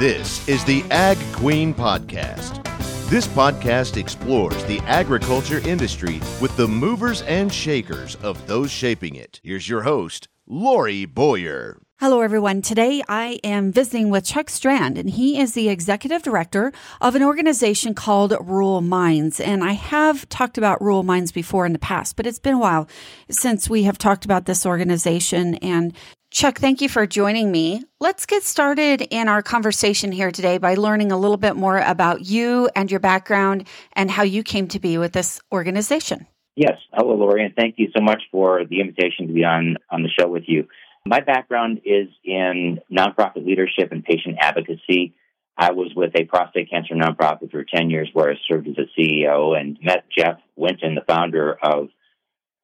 This is the Ag Queen Podcast. This podcast explores the agriculture industry with the movers and shakers of those shaping it. Here's your host, Lori Boyer. Hello, everyone. Today I am visiting with Chuck Strand, and he is the executive director of an organization called Rural Minds. And I have talked about Rural Minds before in the past, but it's been a while since we have talked about this organization. And Chuck, thank you for joining me. Let's get started in our conversation here today by learning a little bit more about you and your background and how you came to be with this organization. Yes. Hello, Lori, and thank you so much for the invitation to be on, on the show with you. My background is in nonprofit leadership and patient advocacy. I was with a prostate cancer nonprofit for 10 years where I served as a CEO and met Jeff Winton, the founder of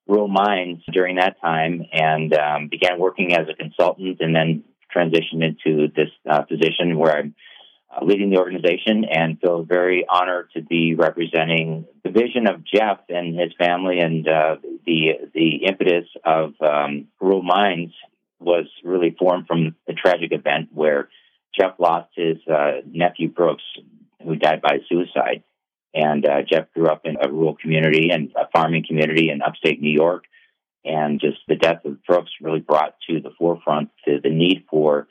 Rural Minds during that time and um, began working as a consultant and then transitioned into this uh, position where I'm uh, leading the organization and feel very honored to be representing the vision of Jeff and his family and uh, the the impetus of um, Rural Minds was really formed from a tragic event where Jeff lost his uh, nephew Brooks, who died by suicide. And uh, Jeff grew up in a rural community and a farming community in upstate New York. And just the death of Brooks really brought to the forefront the, the need for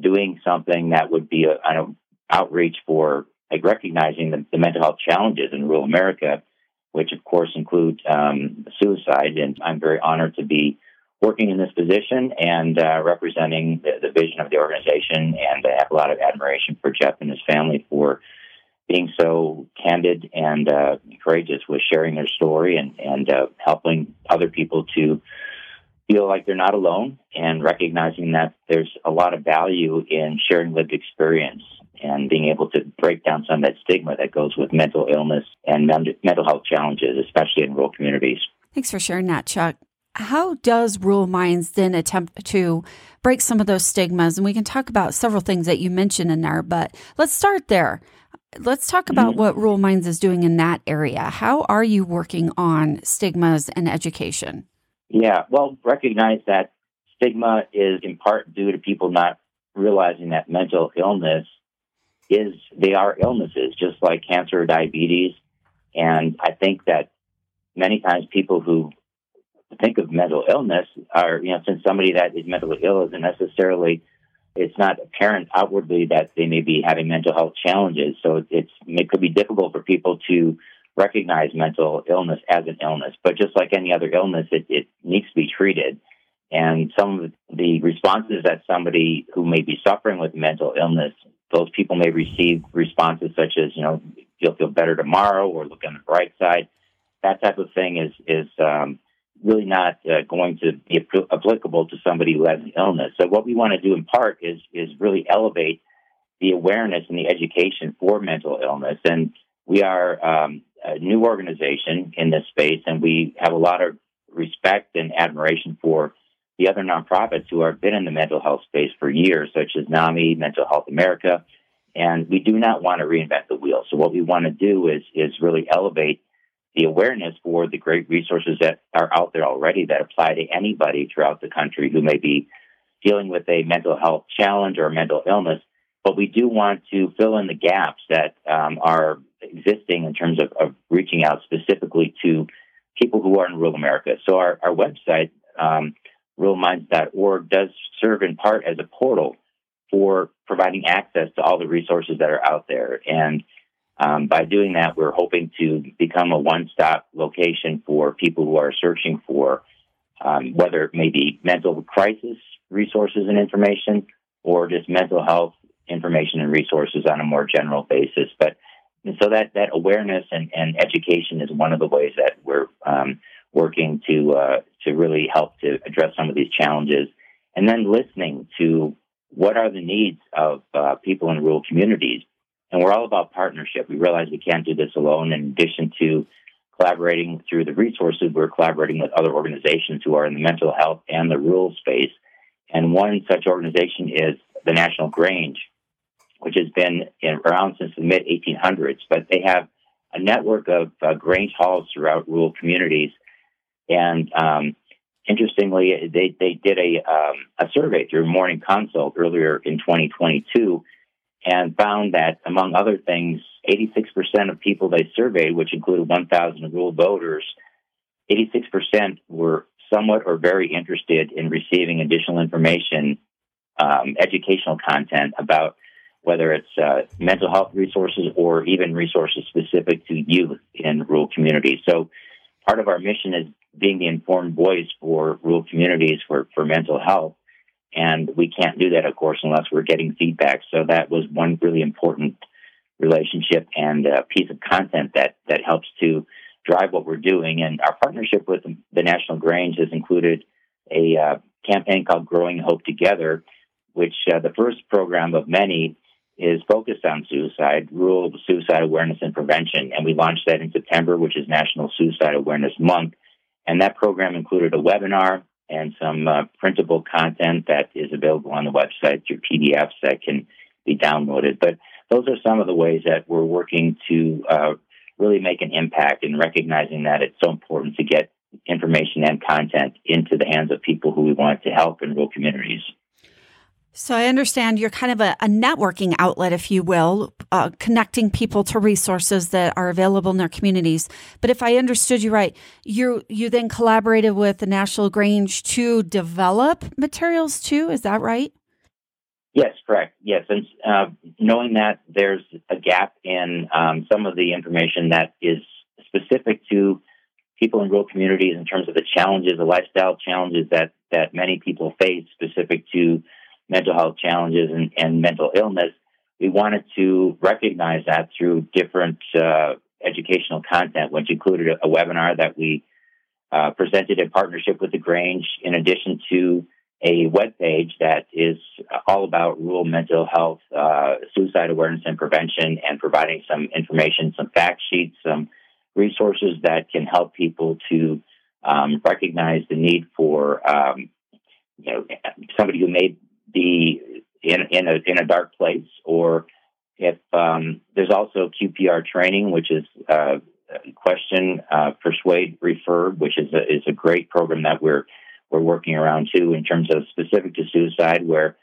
doing something that would be an outreach for like recognizing the, the, mental health challenges in rural America, which of course include um, suicide. And I'm very honored to be working in this position and uh, representing the, the, vision of the organization. And I have a lot of admiration for Jeff and his family for being so candid and uh, courageous with sharing their story and, and uh, helping other people to feel like they're not alone and recognizing that there's a lot of value in sharing lived experience and being able to break down some of that stigma that goes with mental illness and mental health challenges, especially in rural communities. Thanks for sharing that, Chuck how does Rural Minds then attempt to break some of those stigmas? And we can talk about several things that you mentioned in there, but let's start there. Let's talk about what Rural Minds is doing in that area. How are you working on stigmas and education? Yeah, well, recognize that stigma is in part due to people not realizing that mental illness is, they are illnesses, just like cancer or diabetes. And I think that many times people who think of mental illness are, you know, since somebody that is mentally ill isn't necessarily, it's not apparent outwardly that they may be having mental health challenges. So it's, it could be difficult for people to recognize mental illness as an illness. But just like any other illness, it, it needs to be treated. And some of the responses that somebody who may be suffering with mental illness, those people may receive responses such as, you know, you'll feel better tomorrow or look on the bright side. That type of thing is, is, um, really not uh, going to be applicable to somebody who has an illness. So what we want to do in part is is really elevate the awareness and the education for mental illness. And we are um, a new organization in this space, and we have a lot of respect and admiration for the other nonprofits who have been in the mental health space for years, such as NAMI, Mental Health America. And we do not want to reinvent the wheel. So what we want to do is is really elevate the awareness for the great resources that are out there already that apply to anybody throughout the country who may be dealing with a mental health challenge or mental illness. But we do want to fill in the gaps that um, are existing in terms of, of, reaching out specifically to people who are in rural America. So our, our website, um, ruralminds.org, does serve in part as a portal for providing access to all the resources that are out there. And um, by doing that, we're hoping to become a one-stop location for people who are searching for um, whether it may be mental crisis resources and information or just mental health information and resources on a more general basis. But so that that awareness and, and education is one of the ways that we're um, working to uh, to really help to address some of these challenges, and then listening to what are the needs of uh, people in rural communities and we're all about partnership. We realize we can't do this alone. In addition to collaborating through the resources, we're collaborating with other organizations who are in the mental health and the rural space. And one such organization is the National Grange, which has been around since the mid 1800s. But they have a network of uh, Grange halls throughout rural communities. And um, interestingly, they, they did a, um, a survey through Morning Consult earlier in 2022 and found that, among other things, 86% of people they surveyed, which included 1,000 rural voters, 86% were somewhat or very interested in receiving additional information, um, educational content about whether it's uh, mental health resources or even resources specific to youth in rural communities. So, part of our mission is being the informed voice for rural communities for, for mental health. And we can't do that, of course, unless we're getting feedback. So that was one really important relationship and uh, piece of content that, that helps to drive what we're doing. And our partnership with the National Grange has included a uh, campaign called Growing Hope Together, which uh, the first program of many is focused on suicide, rural suicide awareness and prevention. And we launched that in September, which is National Suicide Awareness Month. And that program included a webinar and some uh, printable content that is available on the website through PDFs that can be downloaded. But those are some of the ways that we're working to uh, really make an impact in recognizing that it's so important to get information and content into the hands of people who we want to help in rural communities. So I understand you're kind of a, a networking outlet, if you will, uh, connecting people to resources that are available in their communities. But if I understood you right, you you then collaborated with the National Grange to develop materials too. Is that right? Yes, correct. Yes, and uh, knowing that there's a gap in um, some of the information that is specific to people in rural communities in terms of the challenges, the lifestyle challenges that that many people face, specific to mental health challenges and, and mental illness, we wanted to recognize that through different uh, educational content, which included a, a webinar that we uh, presented in partnership with the Grange, in addition to a web page that is all about rural mental health, uh, suicide awareness and prevention, and providing some information, some fact sheets, some resources that can help people to um, recognize the need for um, you know somebody who may be in in a in a dark place, or if um, there's also QPR training, which is uh, question, uh, persuade, refer, which is a, is a great program that we're we're working around too in terms of specific to suicide, where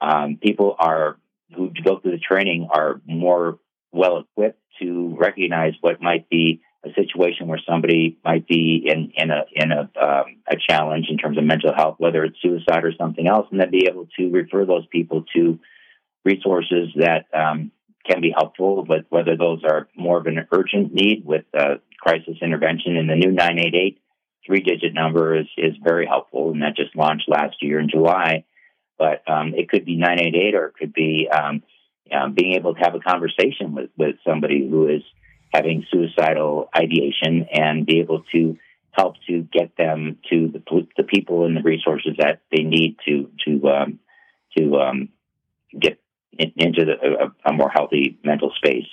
um, people are who go through the training are more well equipped to recognize what might be a situation where somebody might be in in a in a um, a challenge in terms of mental health, whether it's suicide or something else, and then be able to refer those people to resources that um, can be helpful. But whether those are more of an urgent need with uh, crisis intervention, and the new 988 three digit number is is very helpful, and that just launched last year in July. But um, it could be 988, or it could be um, um, being able to have a conversation with with somebody who is having suicidal ideation and be able to help to get them to the, the people and the resources that they need to to um, to um, get in, into the, a, a more healthy mental space.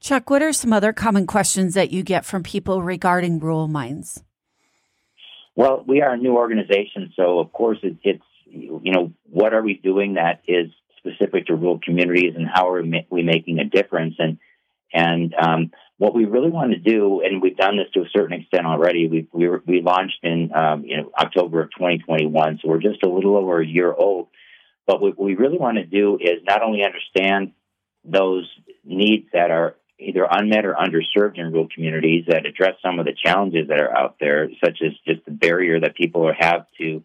Chuck, what are some other common questions that you get from people regarding Rural Minds? Well, we are a new organization, so of course it, it's you know what are we doing that is specific to rural communities, and how are we making a difference? And and um, what we really want to do, and we've done this to a certain extent already, we we, we launched in um, you know October of 2021, so we're just a little over a year old. But what we really want to do is not only understand those needs that are either unmet or underserved in rural communities that address some of the challenges that are out there, such as just the barrier that people have to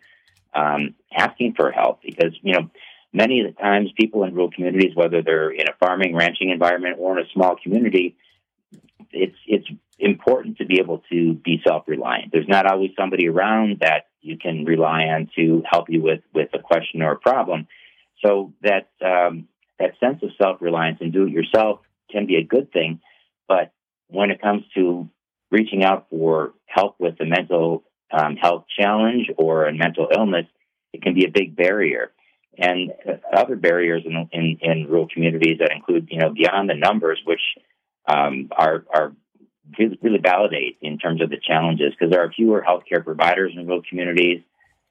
um, asking for help. Because you know many of the times people in rural communities, whether they're in a farming, ranching environment or in a small community, it's it's important to be able to be self-reliant. There's not always somebody around that you can rely on to help you with with a question or a problem. So that um, that sense of self-reliance and do it yourself can be a good thing, but when it comes to reaching out for help with a mental um, health challenge or a mental illness, it can be a big barrier and other barriers in, in, in, rural communities that include, you know, beyond the numbers, which um, are, are really, validate in terms of the challenges because there are fewer healthcare providers in rural communities.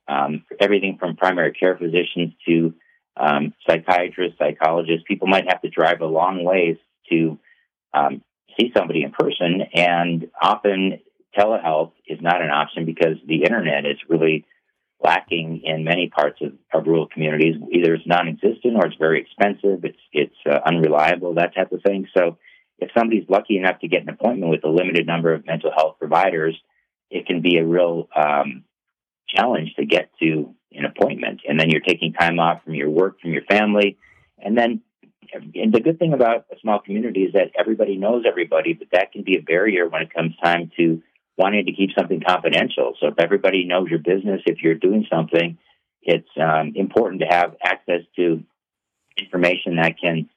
Um, everything from primary care physicians to um, psychiatrists, psychologists. People might have to drive a long ways to um, see somebody in person, and often telehealth is not an option because the internet is really lacking in many parts of, of rural communities. Either it's non-existent or it's very expensive. It's it's uh, unreliable, that type of thing. So, if somebody's lucky enough to get an appointment with a limited number of mental health providers, it can be a real um, challenge to get to an appointment. And then you're taking time off from your work, from your family, and then. And the good thing about a small community is that everybody knows everybody, but that can be a barrier when it comes time to wanting to keep something confidential. So if everybody knows your business, if you're doing something, it's um, important to have access to information that can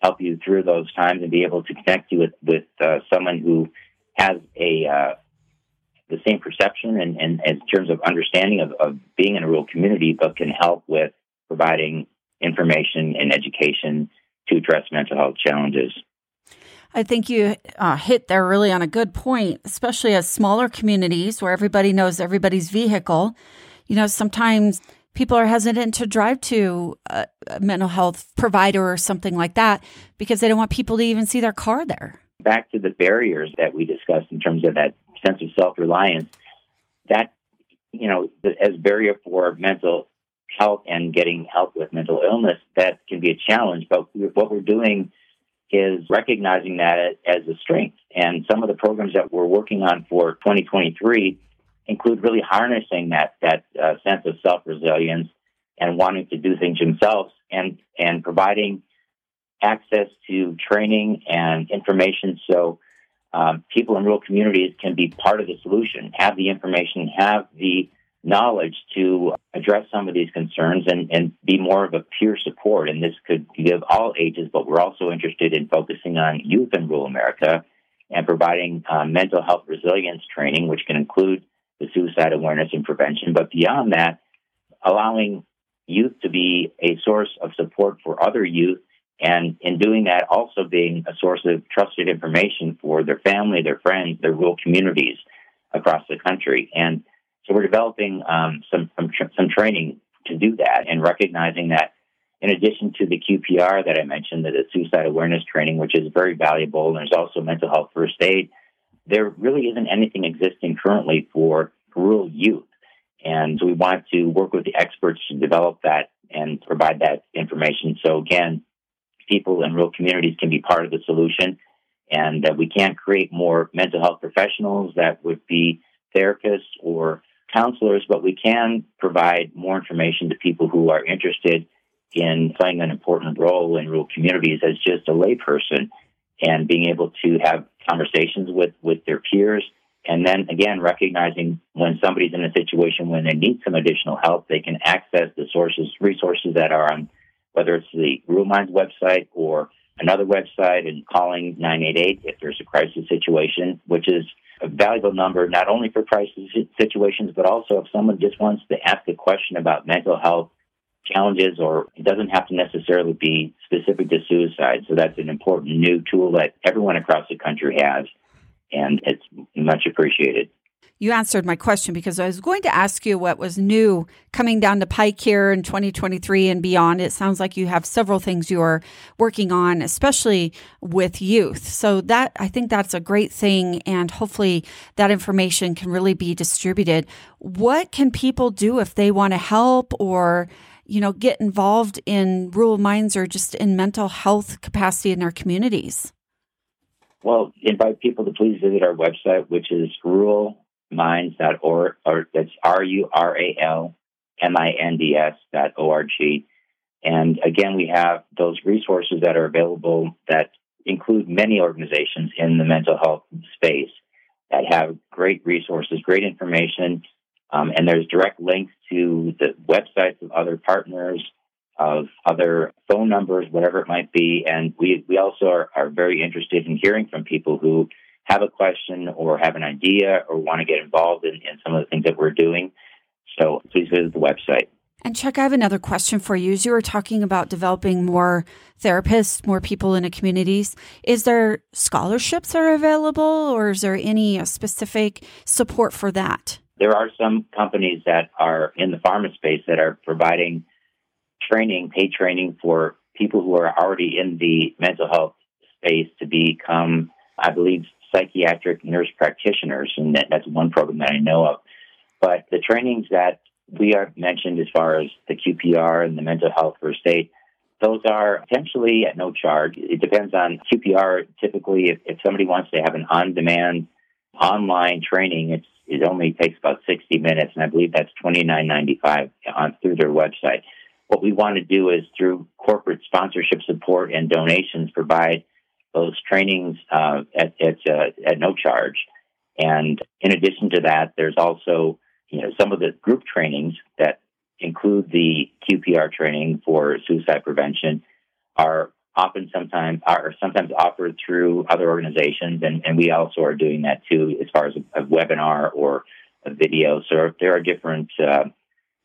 help you through those times and be able to connect you with with uh, someone who has a uh, the same perception and, and, and, in terms of understanding of, of being in a rural community, but can help with providing information and education to address mental health challenges. I think you uh, hit there really on a good point, especially as smaller communities where everybody knows everybody's vehicle. You know, sometimes people are hesitant to drive to a, a mental health provider or something like that because they don't want people to even see their car there. Back to the barriers that we discussed in terms of that sense of self reliance, that, you know, as barrier for mental health and getting help with mental illness, that can be a challenge. But what we're doing is recognizing that as a strength. And some of the programs that we're working on for 2023 include really harnessing that that uh, sense of self resilience and wanting to do things themselves and and providing access to training and information so um, people in rural communities can be part of the solution, have the information, have the knowledge to address some of these concerns and, and be more of a peer support. And this could give all ages, but we're also interested in focusing on youth in rural America and providing uh, mental health resilience training, which can include the suicide awareness and prevention. But beyond that, allowing youth to be a source of support for other youth. And in doing that, also being a source of trusted information for their family, their friends, their rural communities across the country. And so we're developing um, some, some, some training to do that and recognizing that in addition to the QPR that I mentioned, the suicide awareness training, which is very valuable, and there's also mental health first aid, there really isn't anything existing currently for rural youth. And so we want to work with the experts to develop that and provide that information. So again, people in rural communities can be part of the solution. And uh, we can't create more mental health professionals that would be therapists or counselors, but we can provide more information to people who are interested in playing an important role in rural communities as just a layperson and being able to have conversations with, with their peers. And then again, recognizing when somebody's in a situation when they need some additional help, they can access the sources, resources that are on whether it's the Rural Minds website or another website and calling 988 if there's a crisis situation, which is a valuable number not only for crisis situations, but also if someone just wants to ask a question about mental health challenges, or it doesn't have to necessarily be specific to suicide. So that's an important new tool that everyone across the country has, and it's much appreciated you answered my question because I was going to ask you what was new coming down the pike here in 2023 and beyond. It sounds like you have several things you are working on, especially with youth. So that I think that's a great thing and hopefully that information can really be distributed. What can people do if they want to help or you know get involved in rural minds or just in mental health capacity in their communities? Well, invite people to please visit our website, which is rural minds.org, or that's R U R A L M I N D S dot O R G. And again, we have those resources that are available that include many organizations in the mental health space that have great resources, great information, um, and there's direct links to the websites of other partners, of other phone numbers, whatever it might be. And we, we also are, are very interested in hearing from people who have a question or have an idea or want to get involved in, in some of the things that we're doing. So please visit the website. And Chuck, I have another question for you. As you were talking about developing more therapists, more people in the communities, is there scholarships that are available or is there any uh, specific support for that? There are some companies that are in the pharma space that are providing training, paid training for people who are already in the mental health space to become, I believe, psychiatric nurse practitioners, and that, that's one program that I know of. But the trainings that we are mentioned as far as the QPR and the mental health first aid. Those are potentially at no charge. It depends on QPR. Typically, if, if somebody wants to have an on-demand online training, it only takes about 60 minutes, and I believe that's $29.95 on through their website. What we want to do is through corporate sponsorship support and donations provide those trainings uh, at at, uh, at no charge. And in addition to that, there's also you know some of the group trainings that include the QPR training for suicide prevention are often sometimes are sometimes offered through other organizations, and, and we also are doing that too, as far as a, a webinar or a video. So there are different uh,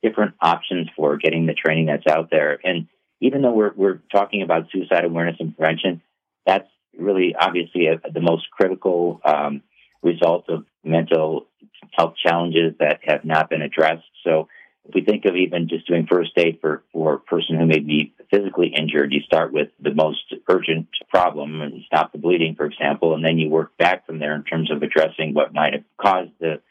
different options for getting the training that's out there. And even though we're we're talking about suicide awareness and prevention, that's really obviously a, the most critical um, result of mental health challenges that have not been addressed. So if we think of even just doing first aid for, for a person who may be physically injured, you start with the most urgent problem and stop the bleeding, for example, and then you work back from there in terms of addressing what might have caused the,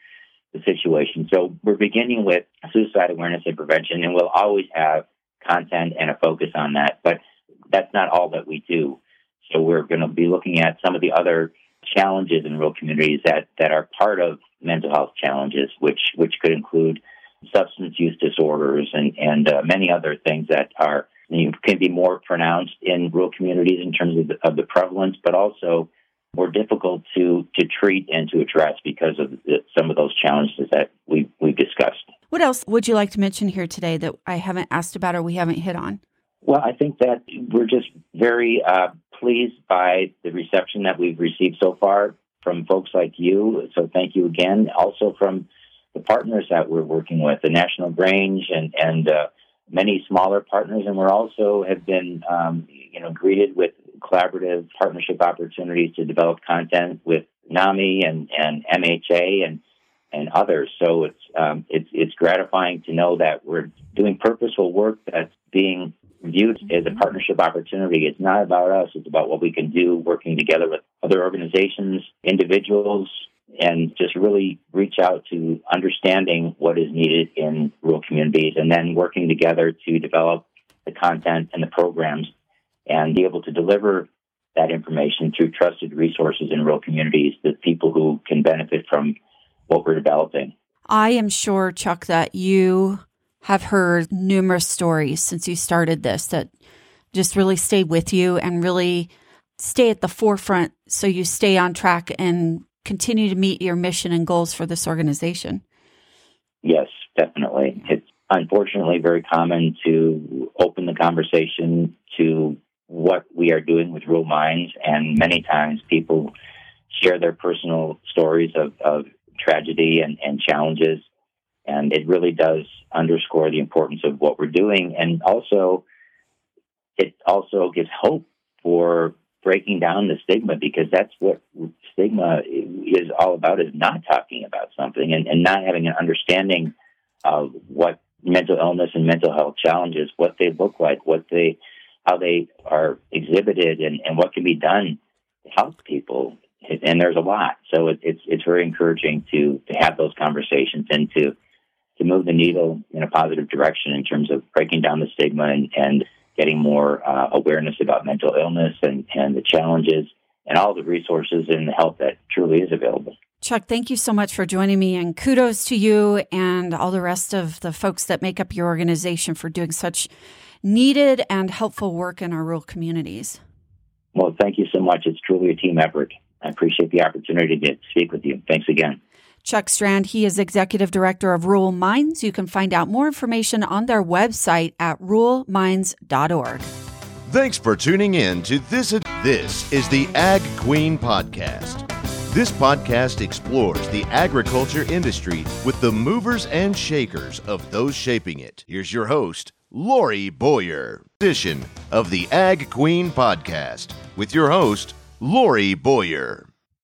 the situation. So we're beginning with suicide awareness and prevention, and we'll always have content and a focus on that. But that's not all that we do. So we're going to be looking at some of the other challenges in rural communities that, that are part of mental health challenges, which which could include substance use disorders and and uh, many other things that are you know, can be more pronounced in rural communities in terms of the, of the prevalence, but also more difficult to to treat and to address because of the, some of those challenges that we we've discussed. What else would you like to mention here today that I haven't asked about or we haven't hit on? Well, I think that we're just very uh, pleased by the reception that we've received so far from folks like you. So thank you again. Also from the partners that we're working with, the National Grange and and uh, many smaller partners, and we're also have been um, you know greeted with collaborative partnership opportunities to develop content with NAMI and and MHA and and others. So it's um, it's it's gratifying to know that we're doing purposeful work that's being viewed as a mm-hmm. partnership opportunity. It's not about us, it's about what we can do working together with other organizations, individuals, and just really reach out to understanding what is needed in rural communities and then working together to develop the content and the programs and be able to deliver that information through trusted resources in rural communities that people who can benefit from what we're developing. I am sure, Chuck, that you have heard numerous stories since you started this that just really stay with you and really stay at the forefront so you stay on track and continue to meet your mission and goals for this organization. Yes, definitely. It's unfortunately very common to open the conversation to what we are doing with Rural Minds, and many times people share their personal stories of, of tragedy and, and challenges and it really does underscore the importance of what we're doing. And also, it also gives hope for breaking down the stigma because that's what stigma is all about is not talking about something and, and not having an understanding of what mental illness and mental health challenges, what they look like, what they, how they are exhibited and, and what can be done to help people. And there's a lot. So it, it's, it's very encouraging to, to have those conversations and to, to move the needle in a positive direction in terms of breaking down the stigma and, and getting more uh, awareness about mental illness and, and the challenges and all the resources and the help that truly is available. Chuck, thank you so much for joining me, and kudos to you and all the rest of the folks that make up your organization for doing such needed and helpful work in our rural communities. Well, thank you so much. It's truly a team effort. I appreciate the opportunity to speak with you. Thanks again. Chuck Strand. He is executive director of Rural Minds. You can find out more information on their website at ruralminds.org. Thanks for tuning in to this. This is the Ag Queen Podcast. This podcast explores the agriculture industry with the movers and shakers of those shaping it. Here's your host, Lori Boyer. Edition of the Ag Queen Podcast with your host, Lori Boyer.